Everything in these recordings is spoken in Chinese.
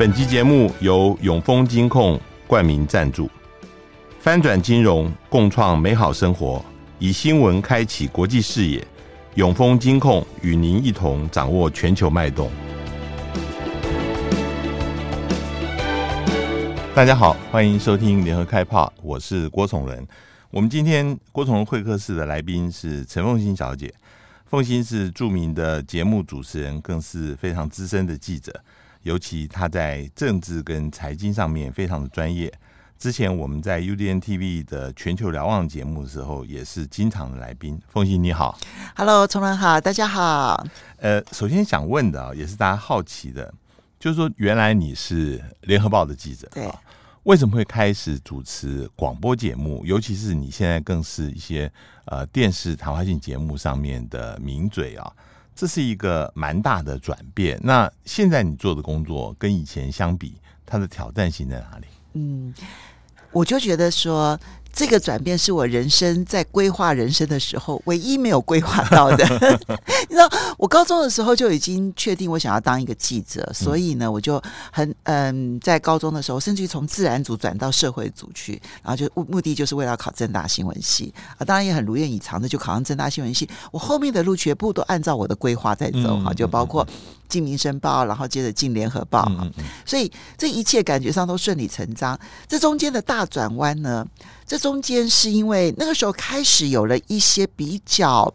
本集节目由永丰金控冠名赞助，翻转金融，共创美好生活，以新闻开启国际视野。永丰金控与您一同掌握全球脉动。大家好，欢迎收听联合开炮，我是郭崇仁。我们今天郭崇仁会客室的来宾是陈凤馨小姐。凤馨是著名的节目主持人，更是非常资深的记者。尤其他在政治跟财经上面非常的专业。之前我们在 UDN TV 的全球瞭望节目的时候，也是经常的来宾。凤欣你好，Hello，崇仁好，大家好。呃，首先想问的啊，也是大家好奇的，就是说原来你是联合报的记者，对，为什么会开始主持广播节目？尤其是你现在更是一些呃电视谈话性节目上面的名嘴啊。这是一个蛮大的转变。那现在你做的工作跟以前相比，它的挑战性在哪里？嗯，我就觉得说。这个转变是我人生在规划人生的时候唯一没有规划到的。你知道，我高中的时候就已经确定我想要当一个记者，所以呢，我就很嗯，在高中的时候，甚至于从自然组转到社会组去，然后就目目的就是为了考正大新闻系啊，当然也很如愿以偿的就考上正大新闻系。我后面的路全部都按照我的规划在走哈，就包括进民生报，然后接着进联合报嗯，所以这一切感觉上都顺理成章。这中间的大转弯呢？这中间是因为那个时候开始有了一些比较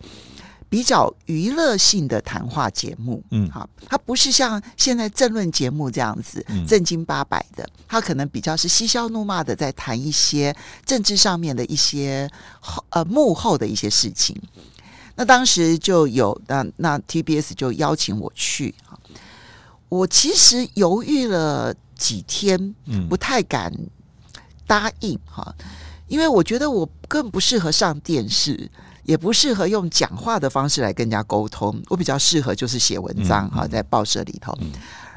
比较娱乐性的谈话节目，嗯，好，它不是像现在政论节目这样子正经八百的，它可能比较是嬉笑怒骂的，在谈一些政治上面的一些呃幕后的一些事情。那当时就有那那 TBS 就邀请我去，我其实犹豫了几天，不太敢答应哈。因为我觉得我更不适合上电视，也不适合用讲话的方式来跟人家沟通。我比较适合就是写文章哈，在报社里头。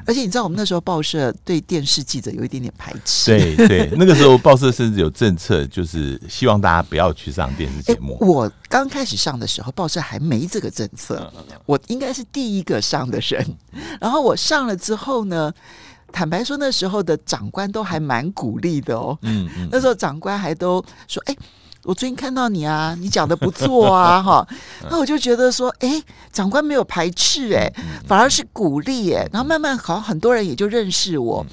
而且你知道，我们那时候报社对电视记者有一点点排斥。对对，那个时候报社甚至有政策，就是希望大家不要去上电视节目。我刚开始上的时候，报社还没这个政策，我应该是第一个上的人。然后我上了之后呢，坦白说，那时候的长官都还蛮鼓励的哦。嗯，嗯，那时候长官还都说：“哎，我最近看到你啊，你讲的不错啊，哈。”那我就觉得说：“哎，长官没有排斥，哎，反而是鼓励，哎。”然后慢慢好像很多人也就认识我，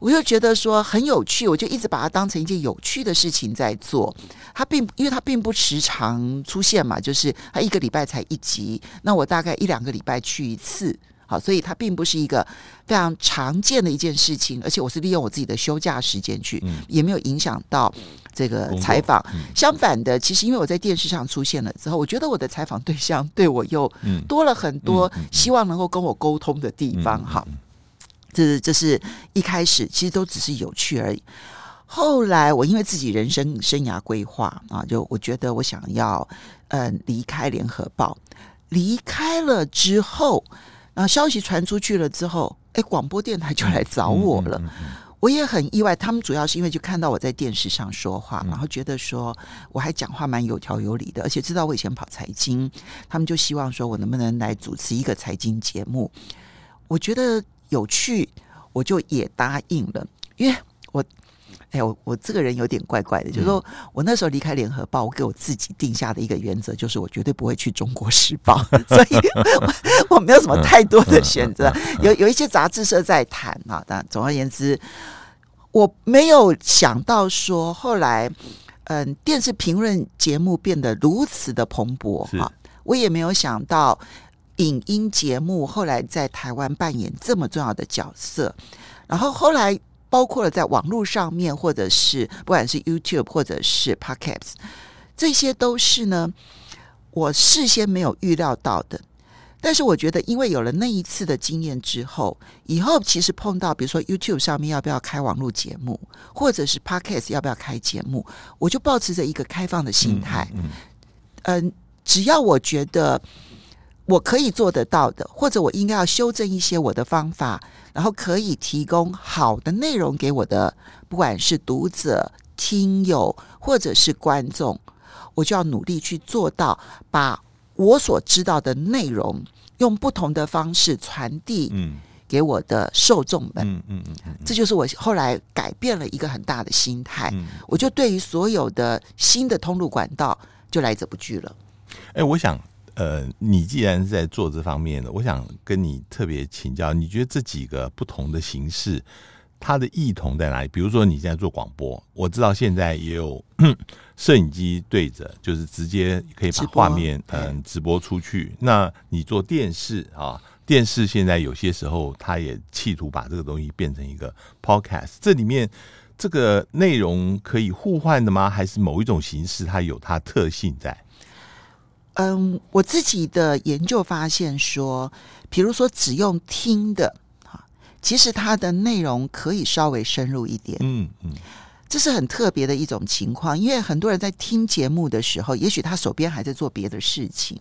我就觉得说很有趣，我就一直把它当成一件有趣的事情在做。他并因为他并不时常出现嘛，就是他一个礼拜才一集，那我大概一两个礼拜去一次。好，所以它并不是一个非常常见的一件事情，而且我是利用我自己的休假时间去，嗯、也没有影响到这个采访。嗯、相反的，其实因为我在电视上出现了之后，我觉得我的采访对象对我又多了很多希望能够跟我沟通的地方。好，这是这是一开始其实都只是有趣而已。后来我因为自己人生生涯规划啊，就我觉得我想要嗯离开联合报，离开了之后。然后消息传出去了之后，哎，广播电台就来找我了。我也很意外，他们主要是因为就看到我在电视上说话，然后觉得说我还讲话蛮有条有理的，而且知道我以前跑财经，他们就希望说我能不能来主持一个财经节目。我觉得有趣，我就也答应了，因为我。哎，我我这个人有点怪怪的，就是说我那时候离开联合报，我给我自己定下的一个原则，就是我绝对不会去中国时报，所以我，我没有什么太多的选择。有有一些杂志社在谈啊，但总而言之，我没有想到说后来，嗯，电视评论节目变得如此的蓬勃啊，我也没有想到影音节目后来在台湾扮演这么重要的角色，然后后来。包括了在网络上面，或者是不管是 YouTube 或者是 Podcast，这些都是呢，我事先没有预料到的。但是我觉得，因为有了那一次的经验之后，以后其实碰到比如说 YouTube 上面要不要开网络节目，或者是 Podcast 要不要开节目，我就保持着一个开放的心态。嗯，嗯，嗯，只要我觉得。我可以做得到的，或者我应该要修正一些我的方法，然后可以提供好的内容给我的，不管是读者、听友或者是观众，我就要努力去做到，把我所知道的内容用不同的方式传递，给我的受众们。嗯嗯嗯嗯，这就是我后来改变了一个很大的心态。嗯，我就对于所有的新的通路管道就来者不拒了。哎，我想，呃，你既然是在做这方面的，我想跟你特别请教，你觉得这几个不同的形式，它的异同在哪里？比如说你现在做广播，我知道现在也有 摄影机对着，就是直接可以把画面嗯、呃、直播出去。那你做电视啊，电视现在有些时候它也企图把这个东西变成一个 podcast，这里面这个内容可以互换的吗？还是某一种形式它有它特性在？嗯，我自己的研究发现说，比如说只用听的。其实它的内容可以稍微深入一点，嗯嗯，这是很特别的一种情况。因为很多人在听节目的时候，也许他手边还在做别的事情，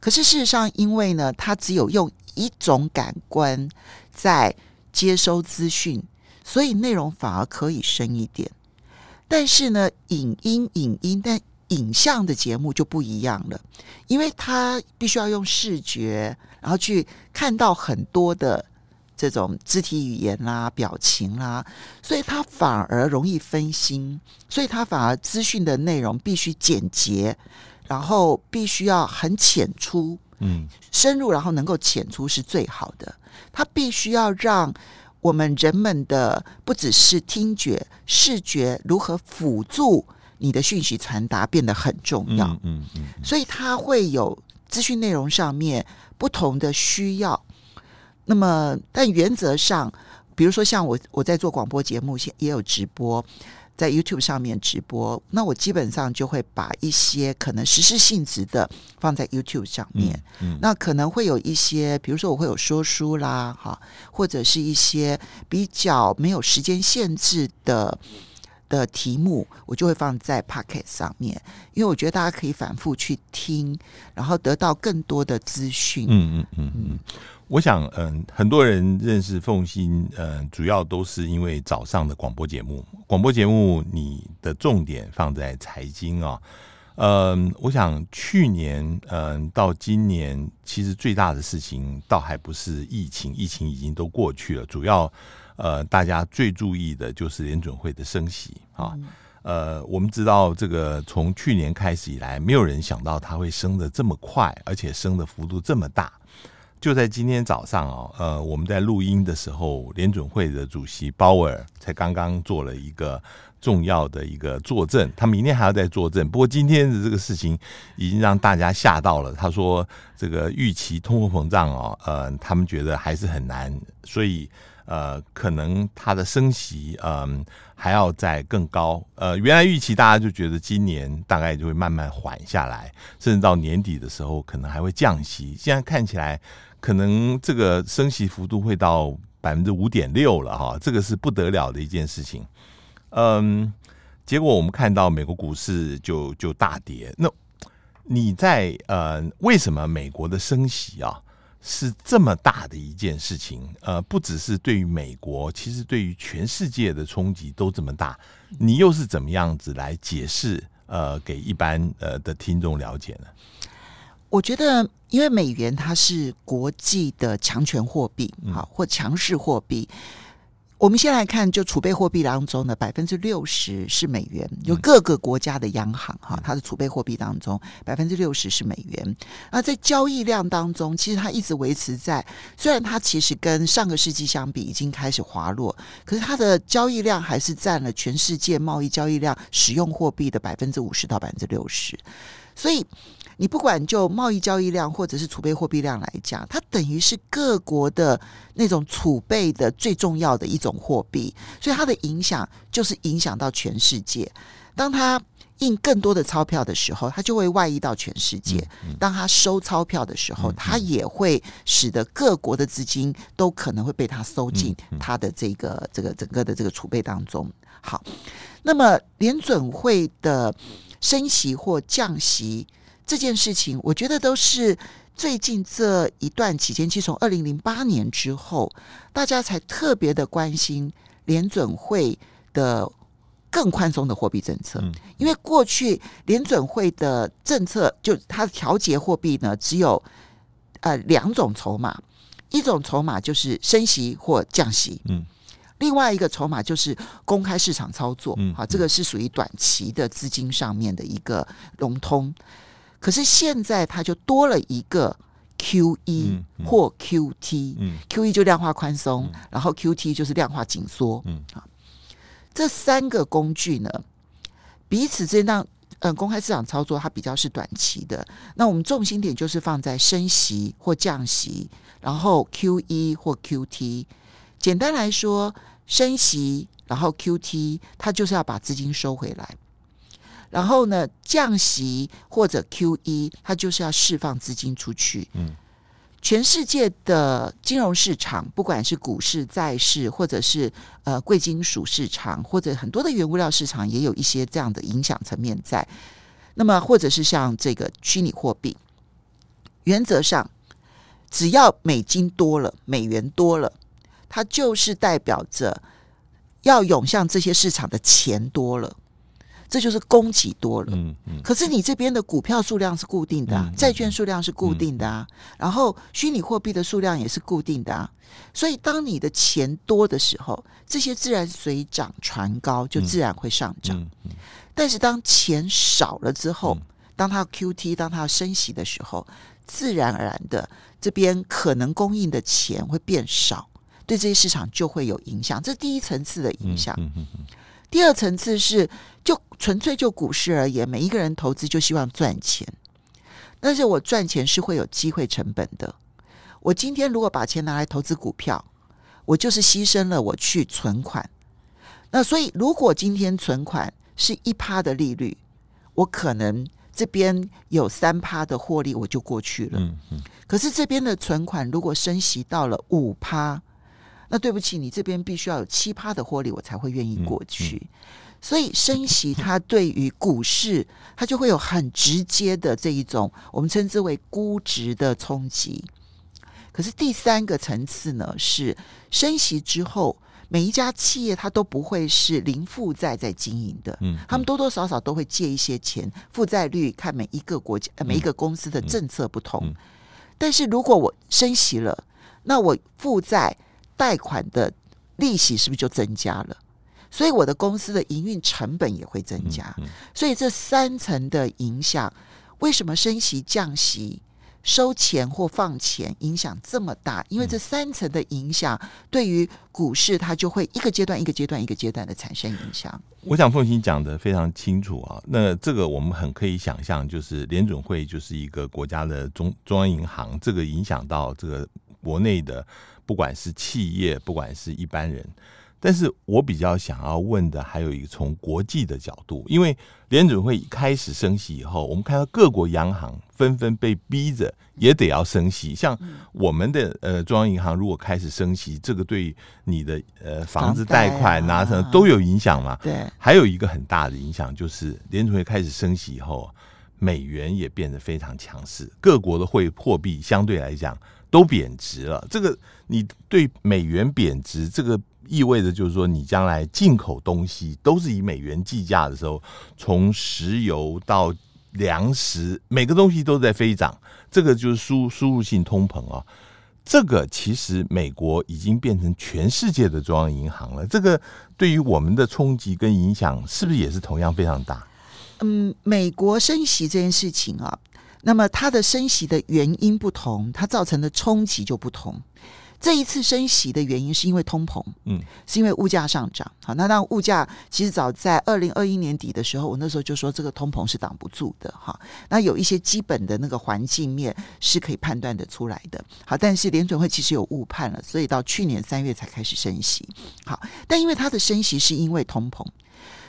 可是事实上，因为呢，他只有用一种感官在接收资讯，所以内容反而可以深一点。但是呢，影音、影音，但影像的节目就不一样了，因为他必须要用视觉，然后去看到很多的。这种肢体语言啦、啊、表情啦、啊，所以它反而容易分心，所以它反而资讯的内容必须简洁，然后必须要很浅出，嗯，深入，然后能够浅出是最好的。它必须要让我们人们的不只是听觉、视觉如何辅助你的讯息传达变得很重要，嗯嗯，嗯，嗯，所以它会有资讯内容上面不同的需要。那么，但原则上，比如说像我，我在做广播节目，现也有直播，在 YouTube 上面直播。那我基本上就会把一些可能时事性质的放在 YouTube 上面。嗯，嗯，那可能会有一些，比如说我会有说书啦，哈，或者是一些比较没有时间限制的的题目，我就会放在 Podcast 上面，因为我觉得大家可以反复去听，然后得到更多的资讯。嗯嗯嗯嗯。我想，嗯，很多人认识凤馨，嗯，主要都是因为早上的广播节目。广播节目，你的重点放在财经啊，嗯，我想去年，嗯，到今年，其实最大的事情倒还不是疫情，疫情已经都过去了。主要，呃，大家最注意的就是联准会的升息啊。呃，我们知道，这个从去年开始以来，没有人想到它会升的这么快，而且升的幅度这么大。就在今天早上啊，呃，我们在录音的时候，联准会的主席鲍威尔才刚刚做了一个重要的一个作证，他明天还要再作证。不过今天的这个事情已经让大家吓到了。他说，这个预期通货膨胀哦，呃，他们觉得还是很难，所以呃，可能它的升息嗯、呃、还要再更高。呃，原来预期大家就觉得今年大概就会慢慢缓下来，甚至到年底的时候可能还会降息。现在看起来。可能这个升息幅度会到百分之五点六了哈，这个是不得了的一件事情。嗯，结果我们看到美国股市就就大跌。那你在呃，为什么美国的升息啊是这么大的一件事情？呃，不只是对于美国，其实对于全世界的冲击都这么大。你又是怎么样子来解释？呃，给一般呃的听众了解呢？我觉得，因为美元它是国际的强权货币，好或强势货币。我们先来看，就储备货币当中的百分之六十是美元，有各个国家的央行哈，它的储备货币当中百分之六十是美元。那在交易量当中，其实它一直维持在，虽然它其实跟上个世纪相比已经开始滑落，可是它的交易量还是占了全世界贸易交易量使用货币的百分之五十到百分之六十，所以。你不管就贸易交易量或者是储备货币量来讲，它等于是各国的那种储备的最重要的一种货币，所以它的影响就是影响到全世界。当它印更多的钞票的时候，它就会外溢到全世界；当它收钞票的时候，它也会使得各国的资金都可能会被它收进它的这个这个整个的这个储备当中。好，那么联准会的升息或降息。这件事情，我觉得都是最近这一段期间，其实从二零零八年之后，大家才特别的关心联准会的更宽松的货币政策。因为过去联准会的政策，就它调节货币呢，只有呃两种筹码，一种筹码就是升息或降息，嗯，另外一个筹码就是公开市场操作，嗯，好，这个是属于短期的资金上面的一个融通。可是现在它就多了一个 QE 或 QT，嗯，QE 就量化宽松，嗯，然后 QT 就是量化紧缩，嗯，好，这三个工具呢，彼此之间让嗯公开市场操作它比较是短期的，那我们重心点就是放在升息或降息，然后 QE 或 QT。简单来说，升息然后 QT，它就是要把资金收回来。然后呢，降息或者 QE，它就是要释放资金出去。嗯，全世界的金融市场，不管是股市、债市，或者是呃贵金属市场，或者很多的原物料市场，也有一些这样的影响层面在。那么，或者是像这个虚拟货币，原则上，只要美金多了，美元多了，它就是代表着要涌向这些市场的钱多了。这就是供给多了，嗯嗯，可是你这边的股票数量是固定的啊，债券数量是固定的啊，然后虚拟货币的数量也是固定的啊，所以当你的钱多的时候，这些自然水涨船高，就自然会上涨。但是当钱少了之后，当它 QT，当它要升息的时候，自然而然的这边可能供应的钱会变少，对这些市场就会有影响。这是第一层次的影响。第二层次是，就纯粹就股市而言，每一个人投资就希望赚钱，但是我赚钱是会有机会成本的。我今天如果把钱拿来投资股票，我就是牺牲了我去存款。那所以，如果今天存款是一趴的利率，我可能这边有三趴的获利，我就过去了。嗯嗯。可是这边的存款如果升息到了五趴。那对不起，你这边必须要有七趴的获利，我才会愿意过去。嗯嗯、所以升息它对于股市，它就会有很直接的这一种我们称之为估值的冲击。可是第三个层次呢，是升息之后，每一家企业它都不会是零负债在经营的，嗯，他们多多少少都会借一些钱，负债率看每一个国家、每一个公司的政策不同。但是如果我升息了，那我负债。贷款的利息是不是就增加了？所以我的公司的营运成本也会增加。所以这三层的影响，为什么升息、降息、收钱或放钱影响这么大？因为这三层的影响对于股市，它就会一个阶段、一个阶段、一个阶段的产生影响。我想凤馨讲的非常清楚啊。那这个我们很可以想象，就是联准会就是一个国家的中中央银行，这个影响到这个国内的。不管是企业，不管是一般人，但是我比较想要问的还有一个从国际的角度，因为联准会开始升息以后，我们看到各国央行纷纷被逼着也得要升息。像我们的呃中央银行如果开始升息，这个对你的呃房子贷款拿成都有影响嘛？对。还有一个很大的影响就是联准会开始升息以后，美元也变得非常强势，各国的汇货币相对来讲。都贬值了，这个你对美元贬值，这个意味着就是说，你将来进口东西都是以美元计价的时候，从石油到粮食，每个东西都在飞涨，这个就是输输入性通膨啊。这个其实美国已经变成全世界的中央银行了，这个对于我们的冲击跟影响，是不是也是同样非常大？嗯，美国升息这件事情啊。那么它的升息的原因不同，它造成的冲击就不同。这一次升息的原因是因为通膨，嗯，是因为物价上涨。好，那那物价其实早在二零二一年底的时候，我那时候就说这个通膨是挡不住的哈。那有一些基本的那个环境面是可以判断的出来的。好，但是联准会其实有误判了，所以到去年三月才开始升息。好，但因为它的升息是因为通膨，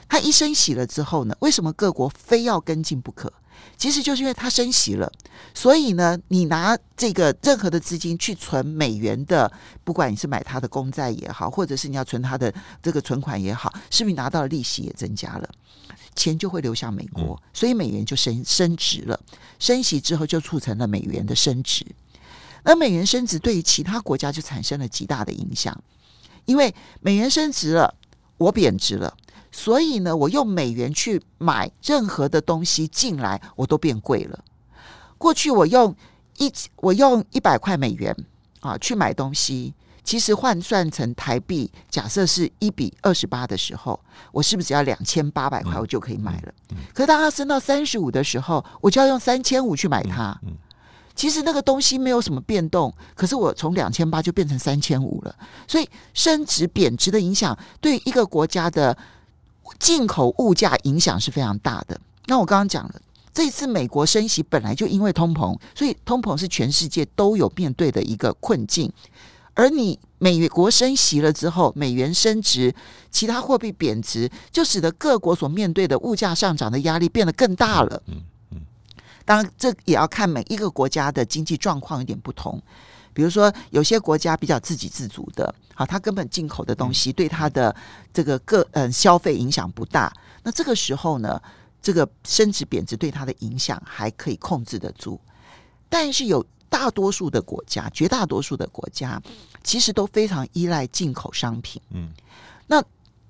它一升息了之后呢，为什么各国非要跟进不可？其实就是因为它升息了，所以呢，你拿这个任何的资金去存美元的，不管你是买它的公债也好，或者是你要存它的这个存款也好，是不是拿到的利息也增加了？钱就会流向美国，所以美元就升升值了。升息之后就促成了美元的升值，而美元升值对于其他国家就产生了极大的影响，因为美元升值了，我贬值了。所以呢，我用美元去买任何的东西进来，我都变贵了。过去我用一我用一百块美元，啊去买东西，其实换算成台币，假设是一比二十八的时候，我是不是只要两千八百块我就可以买了？嗯嗯、可当它升到三十五的时候，我就要用三千五去买它。其实那个东西没有什么变动，可是我从两千八就变成三千五了。所以升值贬值的影响，对一个国家的进口物价影响是非常大的。那我刚刚讲了。这次美国升息本来就因为通膨，所以通膨是全世界都有面对的一个困境。而你美国升息了之后，美元升值，其他货币贬值，就使得各国所面对的物价上涨的压力变得更大了。嗯嗯。当然，这也要看每一个国家的经济状况有点不同。比如说，有些国家比较自给自足的，好，它根本进口的东西对它的这个个嗯消费影响不大。那这个时候呢？这个升值贬值对它的影响还可以控制得住，但是有大多数的国家，绝大多数的国家其实都非常依赖进口商品。嗯，那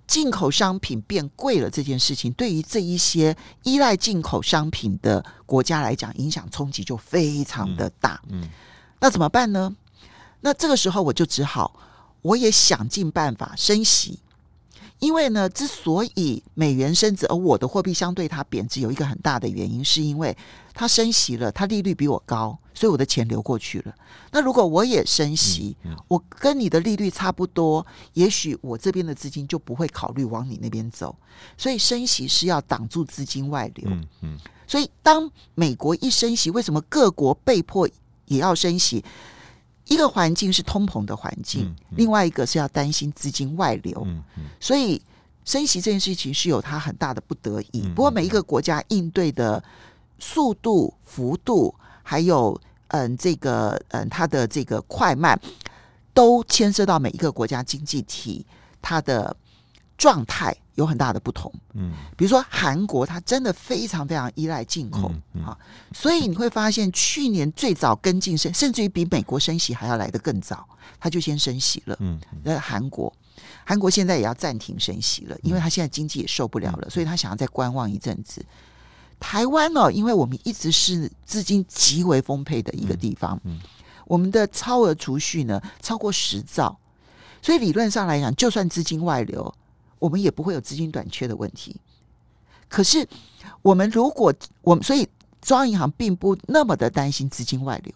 进口商品变贵了这件事情，对于这一些依赖进口商品的国家来讲，影响冲击就非常的大。嗯，那怎么办呢？那这个时候我就只好，我也想尽办法升息。因为呢，之所以美元升值，而我的货币相对它贬值，有一个很大的原因，是因为它升息了，它利率比我高，所以我的钱流过去了。那如果我也升息，嗯嗯、我跟你的利率差不多，也许我这边的资金就不会考虑往你那边走。所以升息是要挡住资金外流。嗯嗯、所以当美国一升息，为什么各国被迫也要升息？一个环境是通膨的环境，嗯嗯、另外一个是要担心资金外流，所以升息这件事情是有它很大的不得已。嗯、不过每一个国家应对的速度、幅度，还有嗯这个嗯它的这个快慢，都牵涉到每一个国家经济体它的状态。有很大的不同，嗯，比如说韩国，它真的非常非常依赖进口，啊、所以你会发现去年最早跟进升，甚至于比美国升息还要来得更早，它就先升息了，嗯，那韩国，韩国现在也要暂停升息了，因为它现在经济也受不了了，所以他想要再观望一阵子。台湾呢、哦，因为我们一直是资金极为丰沛的一个地方，嗯，我们的超额储蓄呢超过十兆，所以理论上来讲，就算资金外流。我们也不会有资金短缺的问题。可是，我们如果我们所以中央银行并不那么的担心资金外流，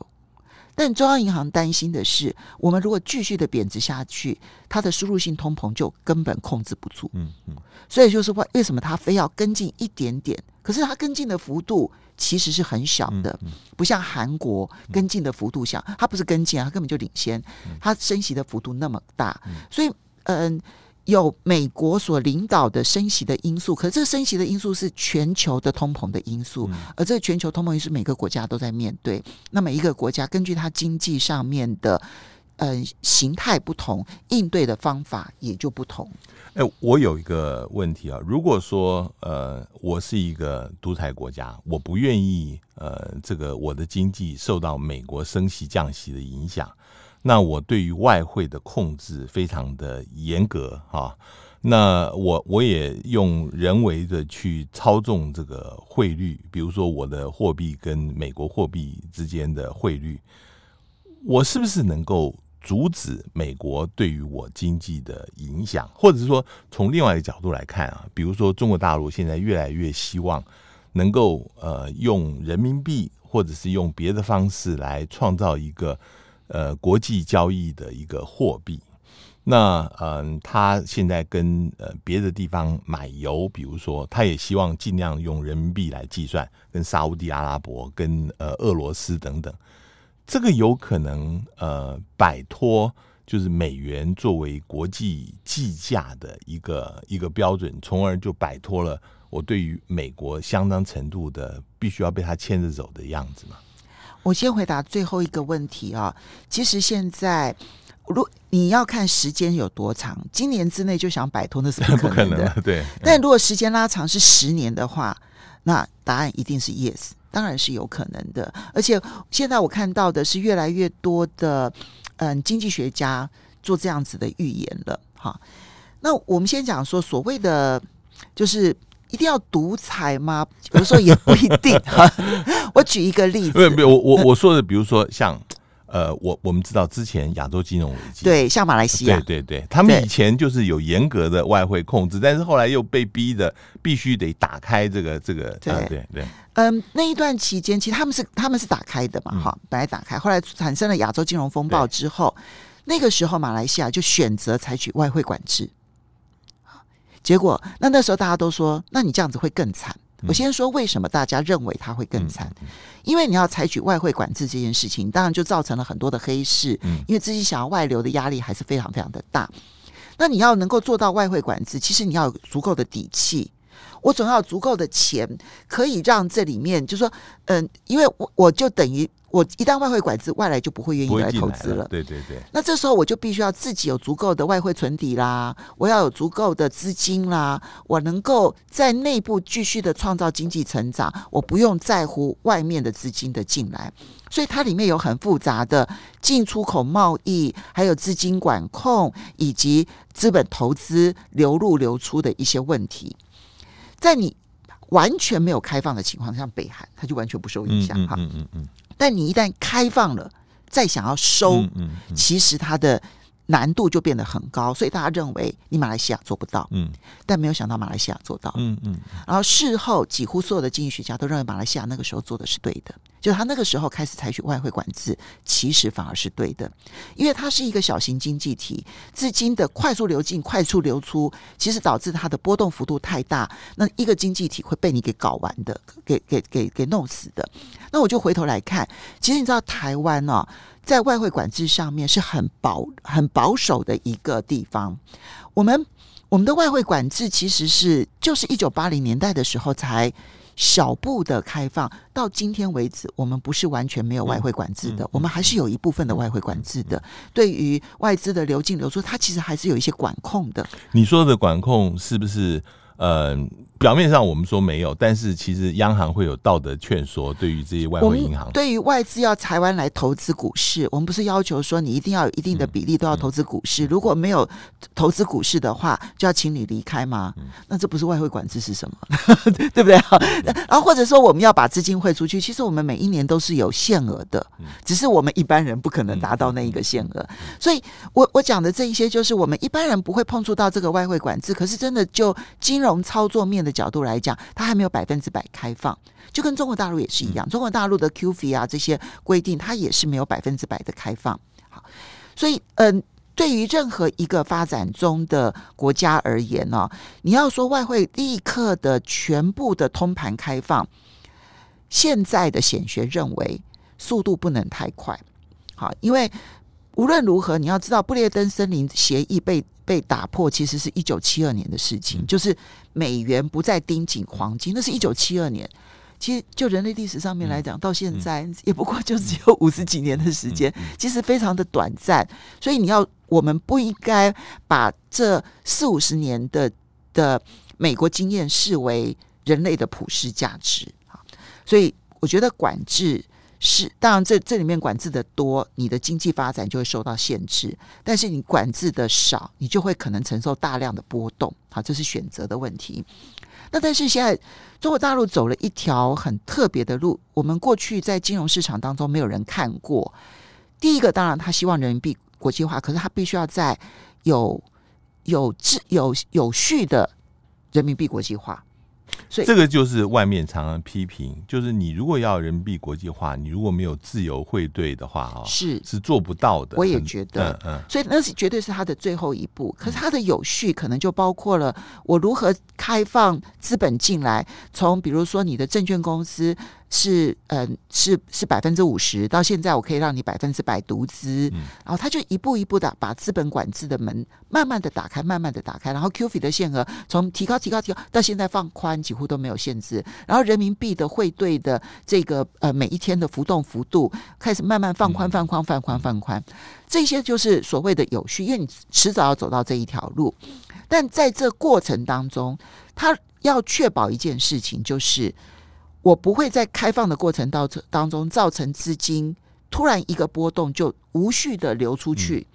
但中央银行担心的是，我们如果继续的贬值下去，它的输入性通膨就根本控制不住。嗯嗯。所以就是为为什么它非要跟进一点点？可是它跟进的幅度其实是很小的，不像韩国跟进的幅度小，它不是跟进啊，它根本就领先，它升息的幅度那么大，所以嗯。有美国所领导的升息的因素，可是这个升息的因素是全球的通膨的因素，嗯、而这个全球通膨因素每个国家都在面对。那每一个国家根据它经济上面的呃形态不同，应对的方法也就不同。哎、欸，我有一个问题啊，如果说呃我是一个独裁国家，我不愿意呃这个我的经济受到美国升息降息的影响。那我对于外汇的控制非常的严格哈，那我我也用人为的去操纵这个汇率，比如说我的货币跟美国货币之间的汇率，我是不是能够阻止美国对于我经济的影响？或者是说，从另外一个角度来看啊，比如说中国大陆现在越来越希望能够呃用人民币或者是用别的方式来创造一个。呃，国际交易的一个货币，那嗯，他现在跟呃别的地方买油，比如说，他也希望尽量用人民币来计算，跟沙乌地阿拉伯、跟呃俄罗斯等等，这个有可能呃摆脱就是美元作为国际计价的一个一个标准，从而就摆脱了我对于美国相当程度的必须要被他牵着走的样子嘛。我先回答最后一个问题啊，其实现在，如你要看时间有多长，今年之内就想摆脱那是不可能的，能对。但如果时间拉长是十年的话，那答案一定是 yes，当然是有可能的。而且现在我看到的是越来越多的嗯经济学家做这样子的预言了。哈，那我们先讲说所谓的就是。一定要独裁吗？有的时候也不一定。哈。我举一个例子，没有没有，我我我说的，比如说像呃，我我们知道之前亚洲金融危机，对，像马来西亚，对对对，他们以前就是有严格的外汇控制，但是后来又被逼的必须得打开这个这个，对、呃、对对，嗯，那一段期间其实他们是他们是打开的嘛，哈、嗯，本来打开，后来产生了亚洲金融风暴之后，那个时候马来西亚就选择采取外汇管制，结果那那时候大家都说，那你这样子会更惨。我先说为什么大家认为它会更惨，因为你要采取外汇管制这件事情，当然就造成了很多的黑市，因为资金想要外流的压力还是非常非常的大。那你要能够做到外汇管制，其实你要有足够的底气，我总要有足够的钱，可以让这里面就是说，嗯，因为我我就等于。我一旦外汇管制，外来就不会愿意来投资了。对对对。那这时候我就必须要自己有足够的外汇存底啦，我要有足够的资金啦，我能够在内部继续的创造经济成长，我不用在乎外面的资金的进来。所以它里面有很复杂的进出口贸易，还有资金管控以及资本投资流入流出的一些问题。在你完全没有开放的情况下，像北韩，它就完全不受影响哈。嗯嗯嗯嗯。但你一旦开放了，再想要收，嗯嗯嗯、其实它的难度就变得很高，所以大家认为你马来西亚做不到，嗯，但没有想到马来西亚做到，嗯嗯，然后事后几乎所有的经济学家都认为马来西亚那个时候做的是对的，就是他那个时候开始采取外汇管制，其实反而是对的，因为它是一个小型经济体，资金的快速流进、快速流出，其实导致它的波动幅度太大，那一个经济体会被你给搞完的，给给给给弄死的。那我就回头来看，其实你知道台湾呢、哦？在外汇管制上面是很保很保守的一个地方。我们我们的外汇管制其实是就是一九八零年代的时候才小步的开放，到今天为止，我们不是完全没有外汇管制的，我们还是有一部分的外汇管制的。对于外资的流进流出，它其实还是有一些管控的。你说的管控是不是？呃，表面上我们说没有，但是其实央行会有道德劝说，对于这些外汇银行，对于外资要台湾来投资股市，我们不是要求说你一定要有一定的比例都要投资股市，嗯嗯、如果没有投资股市的话，就要请你离开吗？嗯、那这不是外汇管制是什么？对不对？然后或者说我们要把资金汇出去，其实我们每一年都是有限额的，只是我们一般人不可能达到那一个限额。所以我我讲的这一些，就是我们一般人不会碰触到这个外汇管制，可是真的就金融操作面的角度来讲，它还没有百分之百开放，就跟中国大陆也是一样。中国大陆的 QF 啊这些规定，它也是没有百分之百的开放。好，所以嗯、呃，对于任何一个发展中的国家而言呢、哦，你要说外汇立刻的全部的通盘开放，现在的显学认为速度不能太快。好，因为无论如何，你要知道布列登森林协议被。被打破其实是一九七二年的事情，就是美元不再盯紧黄金，那是一九七二年。其实就人类历史上面来讲，到现在也不过就只有五十几年的时间，其实非常的短暂。所以你要，我们不应该把这四五十年的的美国经验视为人类的普世价值。所以我觉得管制。是，当然这这里面管制的多，你的经济发展就会受到限制；但是你管制的少，你就会可能承受大量的波动。好，这是选择的问题。那但是现在中国大陆走了一条很特别的路，我们过去在金融市场当中没有人看过。第一个，当然他希望人民币国际化，可是他必须要在有有秩有有序的人民币国际化。所以这个就是外面常常批评，就是你如果要人民币国际化，你如果没有自由汇兑的话，哦，是是做不到的。我也觉得，嗯，嗯，所以那是绝对是它的最后一步。可是它的有序可能就包括了我如何开放资本进来，从比如说你的证券公司。是，嗯，是是百分之五十，到现在我可以让你百分之百独资，嗯、然后他就一步一步的把资本管制的门慢慢的打开，慢慢的打开，然后 QF 的限额从提高提高提高到现在放宽，几乎都没有限制，然后人民币的汇兑的这个呃每一天的浮动幅度开始慢慢放宽放宽放宽放宽，这些就是所谓的有序，因为你迟早要走到这一条路，但在这过程当中，他要确保一件事情就是。我不会在开放的过程当当中造成资金突然一个波动就无序的流出去，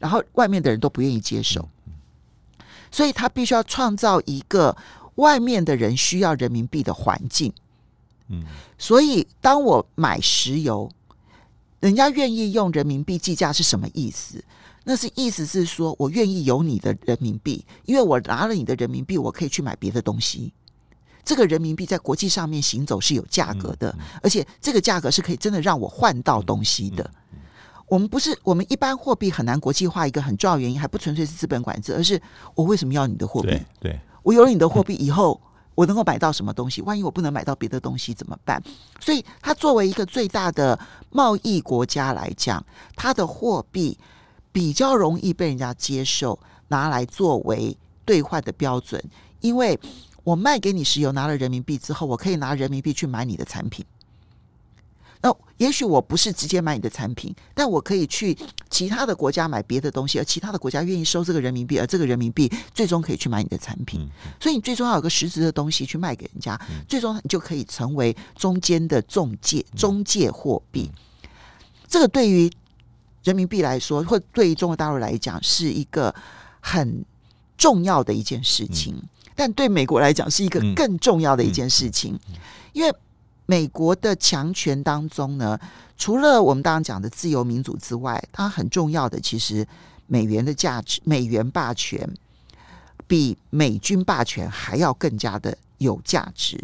然后外面的人都不愿意接受，所以他必须要创造一个外面的人需要人民币的环境。嗯，所以当我买石油，人家愿意用人民币计价是什么意思？那是意思是说我愿意有你的人民币，因为我拿了你的人民币，我可以去买别的东西。这个人民币在国际上面行走是有价格的，而且这个价格是可以真的让我换到东西的。我们不是我们一般货币很难国际化，一个很重要原因还不纯粹是资本管制，而是我为什么要你的货币？对，我有了你的货币以后，我能够买到什么东西？万一我不能买到别的东西怎么办？所以，它作为一个最大的贸易国家来讲，它的货币比较容易被人家接受，拿来作为兑换的标准。因为我卖给你石油，拿了人民币之后，我可以拿人民币去买你的产品。那也许我不是直接买你的产品，但我可以去其他的国家买别的东西，而其他的国家愿意收这个人民币，而这个人民币最终可以去买你的产品。所以你最终要有个实质的东西去卖给人家，最终你就可以成为中间的中介，中介货币。这个对于人民币来说，或对于中国大陆来讲，是一个很重要的一件事情。但对美国来讲，是一个更重要的一件事情，因为。美国的强权当中呢，除了我们刚刚讲的自由民主之外，它很重要的其实美元的价值，美元霸权比美军霸权还要更加的有价值。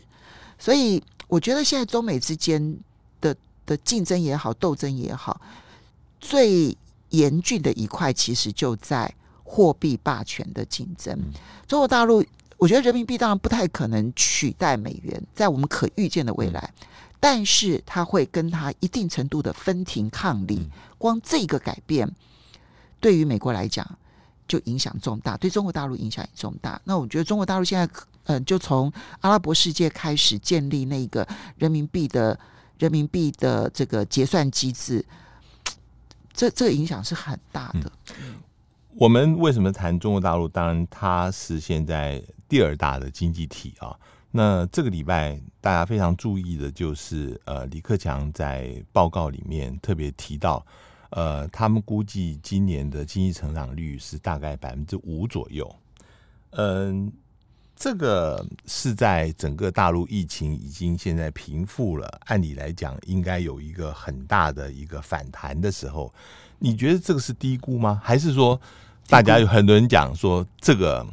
所以，我觉得现在中美之间的的竞争也好，斗争也好，最严峻的一块其实就在货币霸权的竞争。中国大陆。我觉得人民币当然不太可能取代美元，在我们可预见的未来，但是它会跟它一定程度的分庭抗礼。光这个改变，对于美国来讲就影响重大，对中国大陆影响也重大。那我觉得中国大陆现在，嗯、呃，就从阿拉伯世界开始建立那个人民币的人民币的这个结算机制，这这个影响是很大的。嗯我们为什么谈中国大陆？当然，它是现在第二大的经济体啊。那这个礼拜大家非常注意的就是，呃，李克强在报告里面特别提到，呃，他们估计今年的经济成长率是大概百分之五左右。嗯，这个是在整个大陆疫情已经现在平复了，按理来讲应该有一个很大的一个反弹的时候。你觉得这个是低估吗？还是说？大家有很多人讲说，这个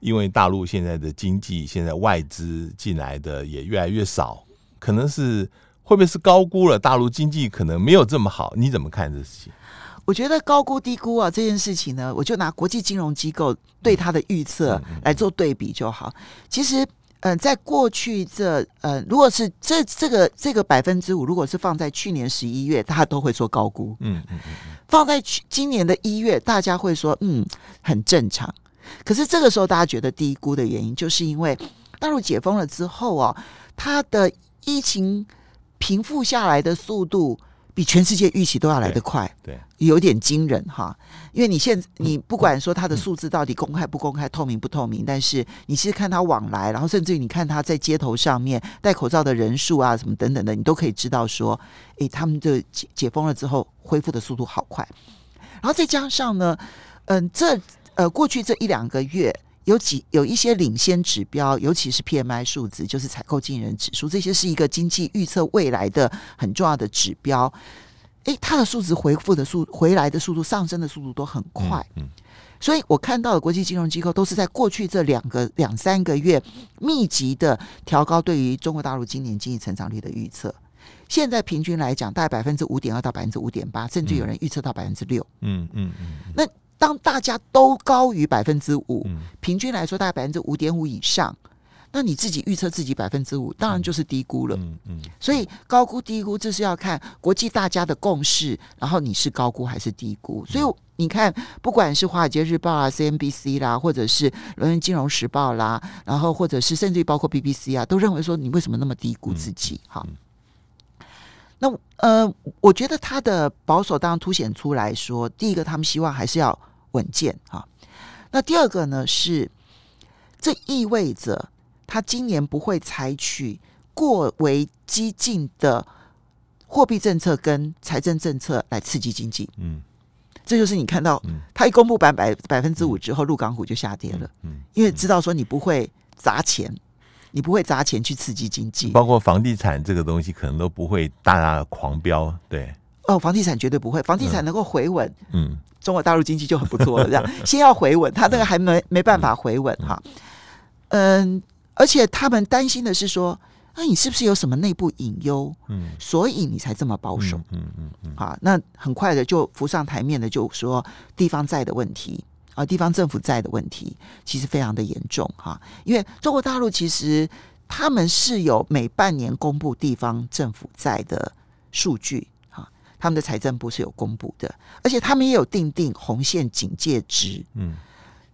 因为大陆现在的经济，现在外资进来的也越来越少，可能是会不会是高估了大陆经济可能没有这么好？你怎么看这事情？我觉得高估低估啊这件事情呢，我就拿国际金融机构对它的预测来做对比就好。其实。嗯、呃，在过去这呃，如果是这这个这个百分之五，如果是放在去年十一月，大家都会说高估。嗯嗯嗯。放在去今年的一月，大家会说嗯很正常。可是这个时候大家觉得低估的原因，就是因为大陆解封了之后哦，它的疫情平复下来的速度。比全世界预期都要来得快，对，有点惊人哈。因为你现你不管说它的数字到底公开不公开、透明不透明，但是你其实看它往来，然后甚至于你看它在街头上面戴口罩的人数啊，什么等等的，你都可以知道说，诶，他们的解解封了之后恢复的速度好快。然后再加上呢，嗯，这呃过去这一两个月。有几有一些领先指标，尤其是 PMI 数值，就是采购经理人指数，这些是一个经济预测未来的很重要的指标。诶，它的数值回复的速回来的速度上升的速度都很快。嗯，嗯，所以我看到的国际金融机构都是在过去这两个两三个月密集的调高对于中国大陆今年经济成长率的预测。现在平均来讲，大概百分之五点二到百分之五点八，甚至有人预测到百分之六。嗯嗯嗯，那。当大家都高于百分之五，平均来说大概百分之五点五以上，那你自己预测自己百分之五，当然就是低估了。嗯嗯，所以高估低估，这是要看国际大家的共识，然后你是高估还是低估。所以你看，不管是华尔街日报啊、CNBC 啦，或者是伦敦金融时报啦，然后或者是甚至于包括 BBC 啊，都认为说你为什么那么低估自己？哈。那呃，我觉得他的保守当然凸显出来说，第一个他们希望还是要稳健哈。那第二个呢是，这意味着他今年不会采取过为激进的货币政策跟财政政策来刺激经济。嗯，这就是你看到他一公布百百百分之五之后，陆港股就下跌了。嗯，因为知道说你不会砸钱。你不会砸钱去刺激经济，包括房地产这个东西，可能都不会大大的狂飙。对，哦，房地产绝对不会，房地产能够回稳，嗯，中国大陆经济就很不错了。这样 先要回稳，他那个还没没办法回稳哈。嗯，而且他们担心的是说，那你是不是有什么内部隐忧？嗯，所以你才这么保守。嗯嗯嗯。好，那很快的就浮上台面的，就说地方债的问题啊，地方政府债的问题，其实非常的严重哈。因为中国大陆其实他们是有每半年公布地方政府债的数据哈，他们的财政部是有公布的，而且他们也有定定红线警戒值。嗯，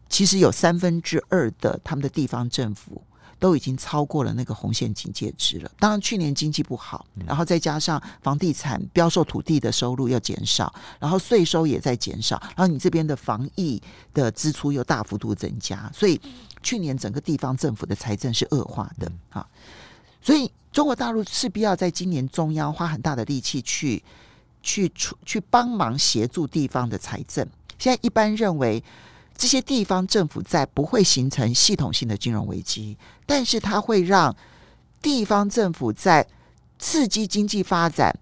其实有三分之二的他们的地方政府。都已经超过了那个红线警戒值了。当然，去年经济不好，然后再加上房地产标售土地的收入又减少，然后税收也在减少，然后你这边的防疫的支出又大幅度增加，所以去年整个地方政府的财政是恶化的啊。所以中国大陆势必要在今年中央花很大的力气去去出去帮忙协助地方的财政。现在一般认为。这些地方政府在不会形成系统性的金融危机，但是它会让地方政府在刺激经济发展，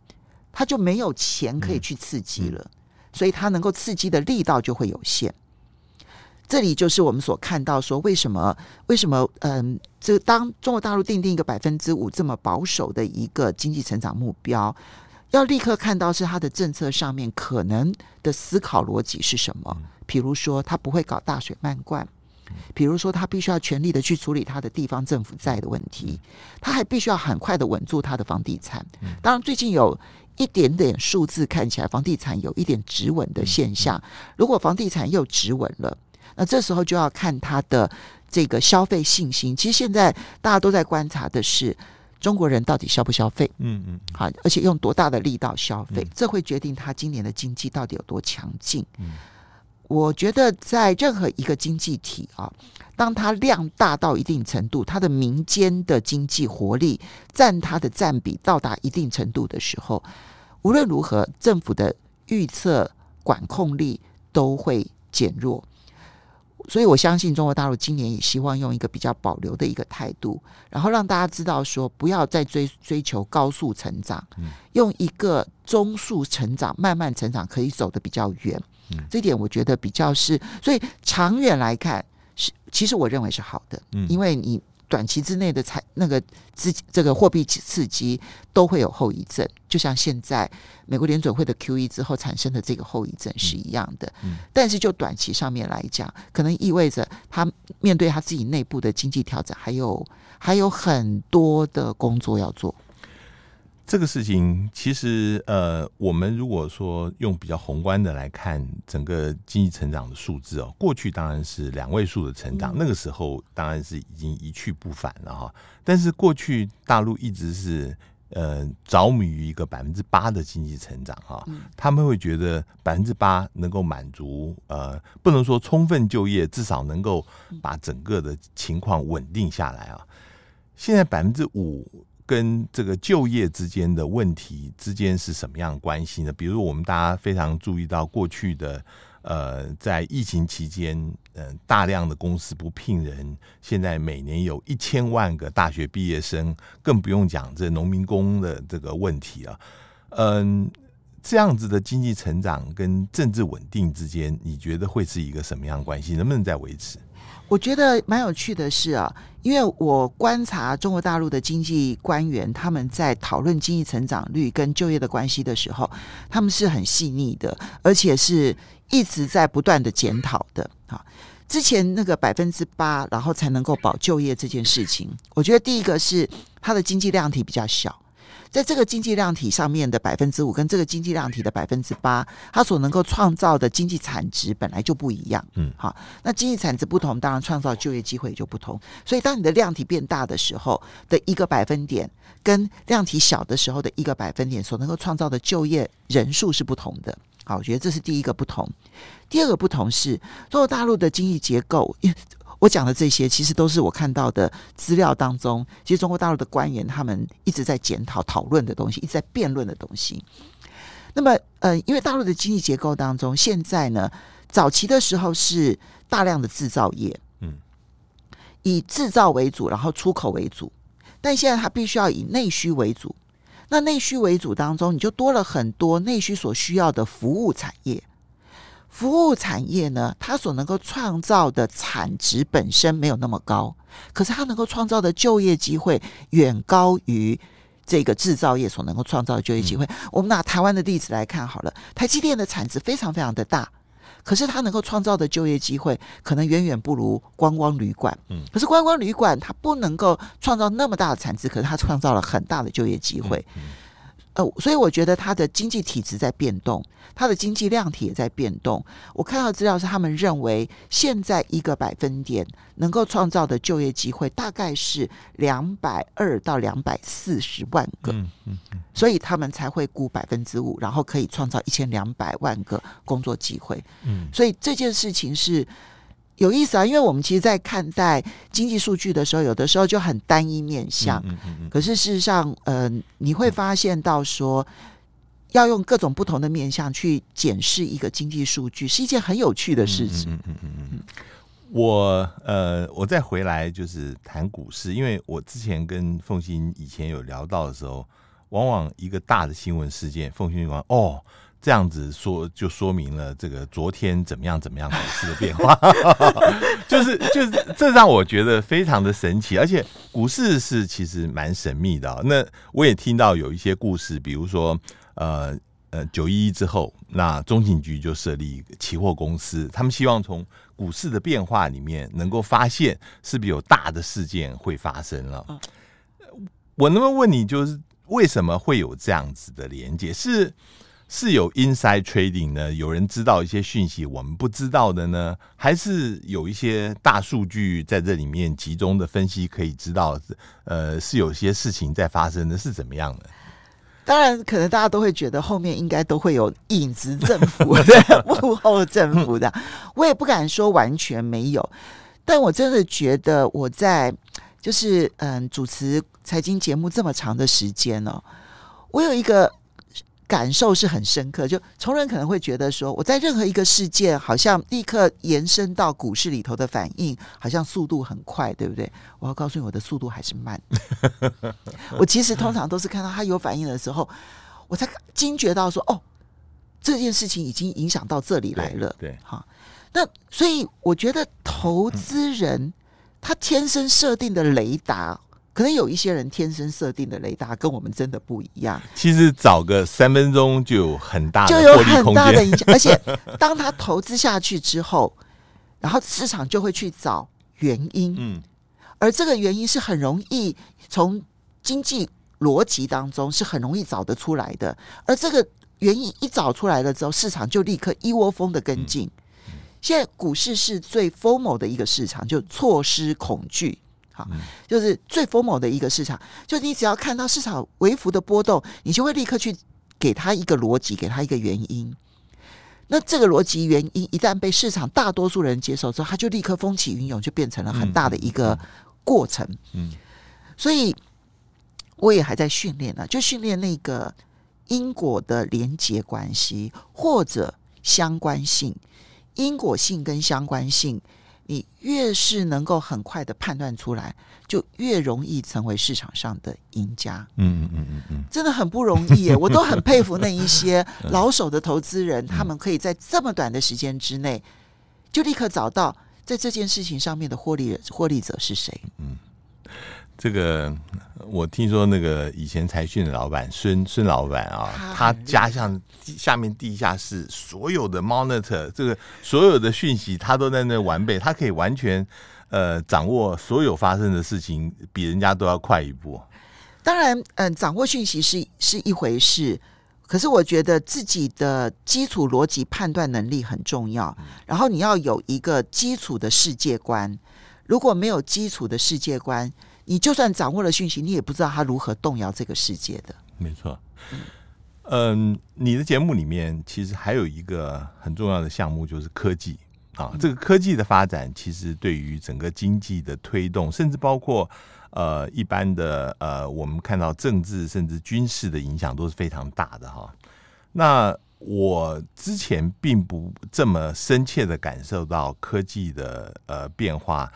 它就没有钱可以去刺激了，所以它能够刺激的力道就会有限。这里就是我们所看到说，为什么为什么嗯，这当中国大陆定定一个百分之五这么保守的一个经济成长目标，要立刻看到是他的政策上面可能的思考逻辑是什么。比如说，他不会搞大水漫灌；比如说，他必须要全力的去处理他的地方政府债的问题；他还必须要很快的稳住他的房地产。当然，最近有一点点数字看起来，房地产有一点止稳的现象。如果房地产又止稳了，那这时候就要看他的这个消费信心。其实现在大家都在观察的是中国人到底消不消费？嗯嗯，好，而且用多大的力道消费，这会决定他今年的经济到底有多强劲。我觉得在任何一个经济体啊，当它量大到一定程度，它的民间的经济活力占它的占比到达一定程度的时候，无论如何，政府的预测管控力都会减弱。所以我相信中国大陆今年也希望用一个比较保留的一个态度，然后让大家知道说，不要再追追求高速成长，用一个中速成长、慢慢成长，可以走得比较远。这点我觉得比较是，所以长远来看是，其实我认为是好的，嗯，因为你短期之内的财那个资这个货币刺激都会有后遗症，就像现在美国联准会的 QE 之后产生的这个后遗症是一样的，嗯，但是就短期上面来讲，可能意味着他面对他自己内部的经济调整，还有还有很多的工作要做。这个事情其实，呃，我们如果说用比较宏观的来看整个经济成长的数字哦，过去当然是两位数的成长，那个时候当然是已经一去不返了哈。但是过去大陆一直是呃着迷于一个百分之八的经济成长哈，他们会觉得百分之八能够满足呃，不能说充分就业，至少能够把整个的情况稳定下来啊。现在百分之五。跟这个就业之间的问题之间是什么样关系呢？比如我们大家非常注意到过去的呃，在疫情期间，嗯、大量的公司不聘人，现在每年有一千万个大学毕业生，更不用讲这农民工的这个问题了。嗯、这样子的经济成长跟政治稳定之间，你觉得会是一个什么样关系？能不能再维持？我觉得蛮有趣的是啊，因为我观察中国大陆的经济官员，他们在讨论经济成长率跟就业的关系的时候，他们是很细腻的，而且是一直在不断的检讨的啊。之前那个百分之八，然后才能够保就业这件事情，我觉得第一个是它的经济量体比较小。在这个经济量体上面的百分之五，跟这个经济量体的百分之八，它所能够创造的经济产值本来就不一样。嗯，好，那经济产值不同，当然创造就业机会也就不同。所以，当你的量体变大的时候的一个百分点，跟量体小的时候的一个百分点，所能够创造的就业人数是不同的。好，我觉得这是第一个不同。第二个不同是中国大陆的经济结构。我讲的这些，其实都是我看到的资料当中，其实中国大陆的官员他们一直在检讨、讨论的东西，一直在辩论的东西。那么，呃，因为大陆的经济结构当中，现在呢，早期的时候是大量的制造业，嗯，以制造为主，然后出口为主，但现在它必须要以内需为主。那内需为主当中，你就多了很多内需所需要的服务产业。服务产业呢，它所能够创造的产值本身没有那么高，可是它能够创造的就业机会远高于这个制造业所能够创造的就业机会。嗯、我们拿台湾的例子来看好了，台积电的产值非常非常的大，可是它能够创造的就业机会可能远远不如观光旅馆。嗯，可是观光旅馆它不能够创造那么大的产值，可是它创造了很大的就业机会。嗯嗯呃，所以我觉得它的经济体质在变动，它的经济量体也在变动。我看到资料是他们认为，现在一个百分点能够创造的就业机会大概是两百二到两百四十万个，嗯嗯嗯，所以他们才会估百分之五，然后可以创造一千两百万个工作机会。嗯，所以这件事情是。有意思啊，因为我们其实，在看待经济数据的时候，有的时候就很单一面向。嗯嗯嗯。可是事实上，呃，你会发现到说，要用各种不同的面向去检视一个经济数据，是一件很有趣的事情。嗯嗯嗯嗯嗯。我呃，我再回来就是谈股市，因为我之前跟凤欣以前有聊到的时候，往往一个大的新闻事件，凤馨就讲哦。这样子说就说明了这个昨天怎么样怎么样股市的变化，就是就是这让我觉得非常的神奇，而且股市是其实蛮神秘的。那我也听到有一些故事，比如说呃呃九一一之后，那中情局就设立期货公司，他们希望从股市的变化里面能够发现是不是有大的事件会发生了。我能不能问你，就是为什么会有这样子的连接？是？是有 inside trading 呢？有人知道一些讯息我们不知道的呢？还是有一些大数据在这里面集中的分析可以知道？呃，是有些事情在发生的，是怎么样的？当然，可能大家都会觉得后面应该都会有影子政府的 幕后政府的。我也不敢说完全没有，但我真的觉得我在就是嗯主持财经节目这么长的时间哦，我有一个。感受是很深刻，就从人可能会觉得说，我在任何一个事件，好像立刻延伸到股市里头的反应，好像速度很快，对不对？我要告诉你，我的速度还是慢。我其实通常都是看到他有反应的时候，我才惊觉到说，哦，这件事情已经影响到这里来了。对，好，那所以我觉得投资人他天生设定的雷达。可能有一些人天生设定的雷达跟我们真的不一样。其实找个三分钟就有很大的就有很大的影响，而且当他投资下去之后，然后市场就会去找原因。嗯，而这个原因是很容易从经济逻辑当中是很容易找得出来的。而这个原因一找出来了之后，市场就立刻一窝蜂的跟进。现在股市是最 FOMO 的一个市场，就错失恐惧。好，就是最 FOMO 的一个市场，就你只要看到市场微幅的波动，你就会立刻去给他一个逻辑，给他一个原因。那这个逻辑原因一旦被市场大多数人接受之后，他就立刻风起云涌，就变成了很大的一个过程。嗯，所以我也还在训练呢，就训练那个因果的连结关系或者相关性，因果性跟相关性。你越是能够很快的判断出来，就越容易成为市场上的赢家。嗯嗯嗯嗯嗯，真的很不容易耶！我都很佩服那一些老手的投资人，他们可以在这么短的时间之内，就立刻找到在这件事情上面的获利获利者是谁。嗯。这个我听说，那个以前财讯的老板孙孙老板啊，他家像下面地下室所有的 monitor，这个所有的讯息他都在那完备，他可以完全呃掌握所有发生的事情，比人家都要快一步。当然，嗯、呃，掌握讯息是是一回事，可是我觉得自己的基础逻辑判断能力很重要，然后你要有一个基础的世界观，如果没有基础的世界观。你就算掌握了讯息，你也不知道他如何动摇这个世界的。没错，嗯，你的节目里面其实还有一个很重要的项目，就是科技啊。这个科技的发展，其实对于整个经济的推动，甚至包括呃一般的呃，我们看到政治甚至军事的影响都是非常大的哈。那我之前并不这么深切的感受到科技的呃变化。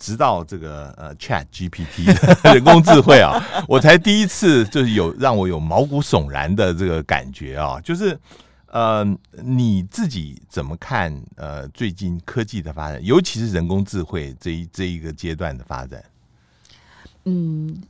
直到这个呃 Chat GPT 人工智慧啊，我才第一次就是有让我有毛骨悚然的这个感觉啊，就是呃你自己怎么看呃最近科技的发展，尤其是人工智慧这一这一个阶段的发展？嗯，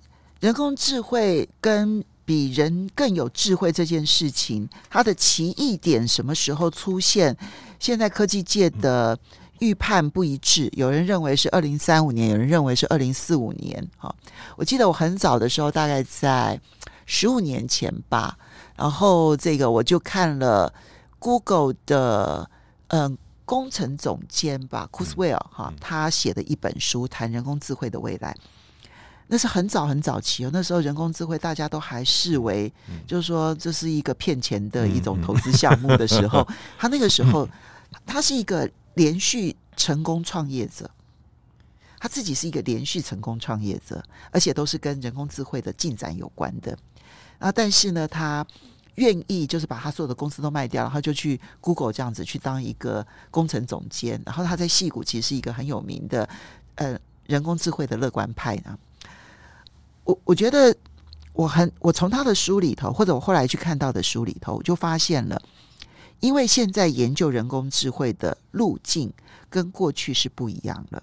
人工智慧跟比人更有智慧这件事情，它的奇异点什么时候出现？现在科技界的预判不一致，有人认为是二零三五年，有人认为是二零四五年。哈，我记得我很早的时候，大概在十五年前吧，然后这个我就看了 Google 的嗯工程总监吧，Kurzweil 哈，他写的一本书谈人工智慧的未来。那是很早很早期哦，那时候人工智慧大家都还视为，就是说这是一个骗钱的一种投资项目的时候，他那个时候他是一个连续成功创业者，他自己是一个连续成功创业者，而且都是跟人工智慧的进展有关的啊。但是呢，他愿意就是把他所有的公司都卖掉，然后就去 Google 这样子去当一个工程总监，然后他在戏谷其实是一个很有名的呃人工智慧的乐观派呢。我我觉得我很我从他的书里头，或者我后来去看到的书里头，我就发现了，因为现在研究人工智慧的路径跟过去是不一样了。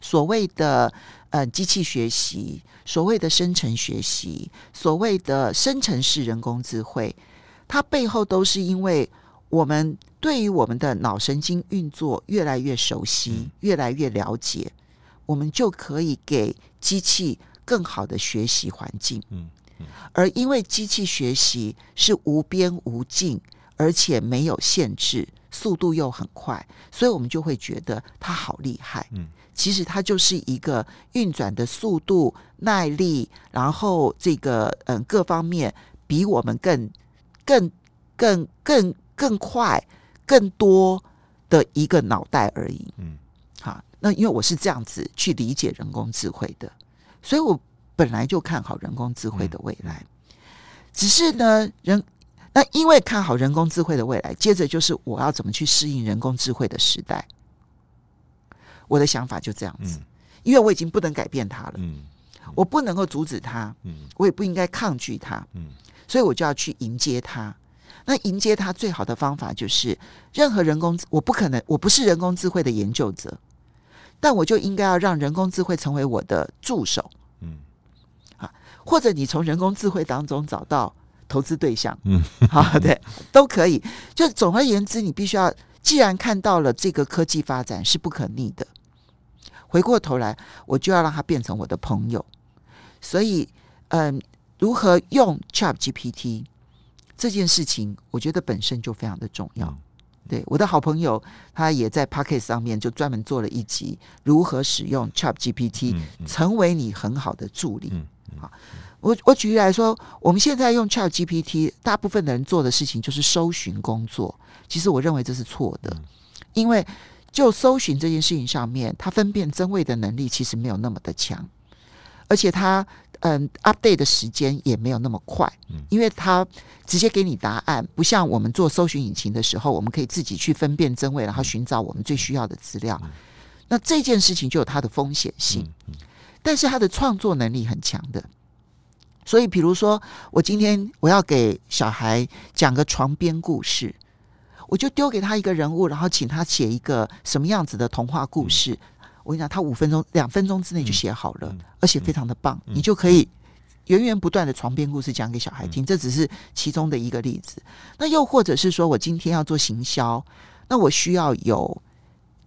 所谓的呃机器学习，所谓的生成学习，所谓的生成式人工智慧，它背后都是因为我们对于我们的脑神经运作越来越熟悉，越来越了解，我们就可以给机器。更好的学习环境，嗯，而因为机器学习是无边无尽，而且没有限制，速度又很快，所以我们就会觉得它好厉害。嗯，其实它就是一个运转的速度、耐力，然后这个嗯各方面比我们更、更、更、更、更快、更多的一个脑袋而已。嗯，好，那因为我是这样子去理解人工智慧的。所以我本来就看好人工智慧的未来，只是呢，人那因为看好人工智慧的未来，接着就是我要怎么去适应人工智慧的时代。我的想法就这样子，因为我已经不能改变它了，我不能够阻止它，我也不应该抗拒它，所以我就要去迎接它。那迎接它最好的方法就是，任何人工我不可能，我不是人工智慧的研究者。但我就应该要让人工智慧成为我的助手，嗯，啊，或者你从人工智慧当中找到投资对象，嗯，好，对，都可以。就总而言之，你必须要，既然看到了这个科技发展是不可逆的，回过头来，我就要让它变成我的朋友。所以，嗯，如何用 ChatGPT 这件事情，我觉得本身就非常的重要。对，我的好朋友，他也在 Pocket 上面就专门做了一集，如何使用 ChatGPT 成为你很好的助理。好，我我举例来说，我们现在用 ChatGPT，大部分的人做的事情就是搜寻工作。其实我认为这是错的，因为就搜寻这件事情上面，它分辨真伪的能力其实没有那么的强，而且它。嗯，update 的时间也没有那么快，因为它直接给你答案，不像我们做搜寻引擎的时候，我们可以自己去分辨真伪，然后寻找我们最需要的资料。那这件事情就有它的风险性，但是它的创作能力很强的。所以，比如说，我今天我要给小孩讲个床边故事，我就丢给他一个人物，然后请他写一个什么样子的童话故事。我跟你讲，他五分钟、两分钟之内就写好了，而且非常的棒，你就可以源源不断的床边故事讲给小孩听。这只是其中的一个例子。那又或者是说我今天要做行销，那我需要有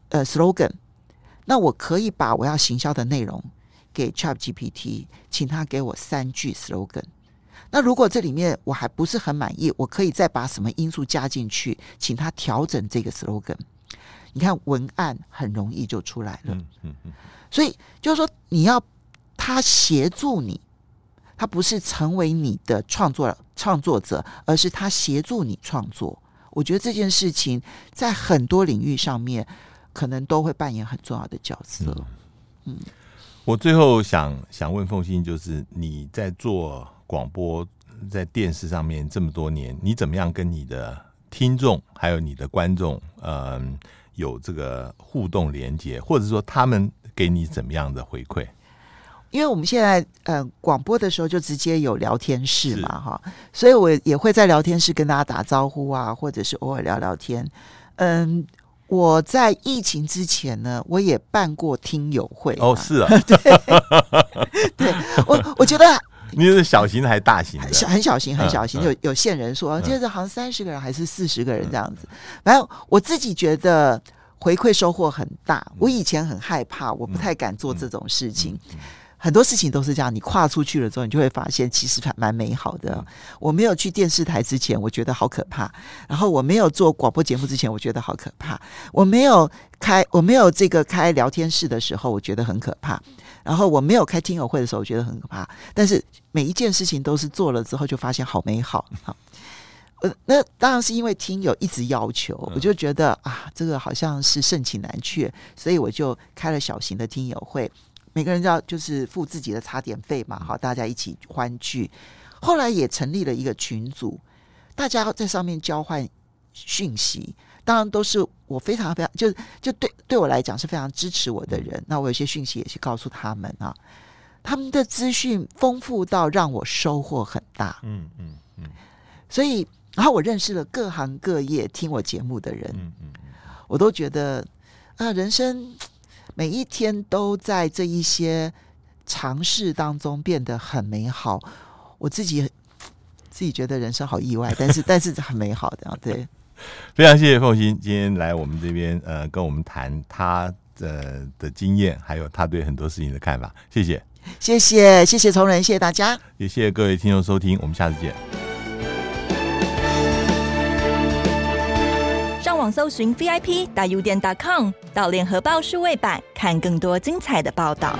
呃 slogan，那我可以把我要行销的内容给 ChatGPT，请他给我三句 slogan。那如果这里面我还不是很满意，我可以再把什么因素加进去，请他调整这个 slogan。你看文案很容易就出来了，嗯嗯嗯，所以就是说你要他协助你，他不是成为你的创作创作者，而是他协助你创作。我觉得这件事情在很多领域上面可能都会扮演很重要的角色。嗯，我最后想想问凤欣，就是你在做广播，在电视上面这么多年，你怎么样跟你的听众还有你的观众，嗯？有这个互动连接，或者说他们给你怎么样的回馈？因为我们现在呃广播的时候就直接有聊天室嘛，哈，所以我也会在聊天室跟大家打招呼啊，或者是偶尔聊聊天。嗯，我在疫情之前呢，我也办过听友会。哦，是啊，对，对我我觉得。你是小型的还是大型的？小很小型，很小型，嗯、有有线人数，嗯、就是好像三十个人还是四十个人这样子。反正我自己觉得回馈收获很大。我以前很害怕，我不太敢做这种事情。嗯嗯嗯、很多事情都是这样，你跨出去了之后，你就会发现其实还蛮美好的。我没有去电视台之前，我觉得好可怕；然后我没有做广播节目之前，我觉得好可怕；我没有开我没有这个开聊天室的时候，我觉得很可怕。然后我没有开听友会的时候，我觉得很可怕。但是每一件事情都是做了之后，就发现好美好。好，呃，那当然是因为听友一直要求，我就觉得啊，这个好像是盛情难却，所以我就开了小型的听友会，每个人要就是付自己的茶点费嘛，好，大家一起欢聚。后来也成立了一个群组，大家在上面交换讯息。当然都是我非常非常就就对对我来讲是非常支持我的人。那我有些讯息也去告诉他们啊，他们的资讯丰富到让我收获很大。嗯嗯嗯。所以，然后我认识了各行各业听我节目的人。嗯嗯嗯。我都觉得啊，人生每一天都在这一些尝试当中变得很美好。我自己 自己觉得人生好意外，但是但是很美好的，对。非常谢谢凤欣今天来我们这边，呃，跟我们谈他的的经验，还有他对很多事情的看法。谢谢，谢谢，谢谢崇仁，谢谢大家，也谢谢各位听众收听，我们下次见。网搜寻 VIP 大 U 点 .com，到联合报数位版看更多精彩的报道。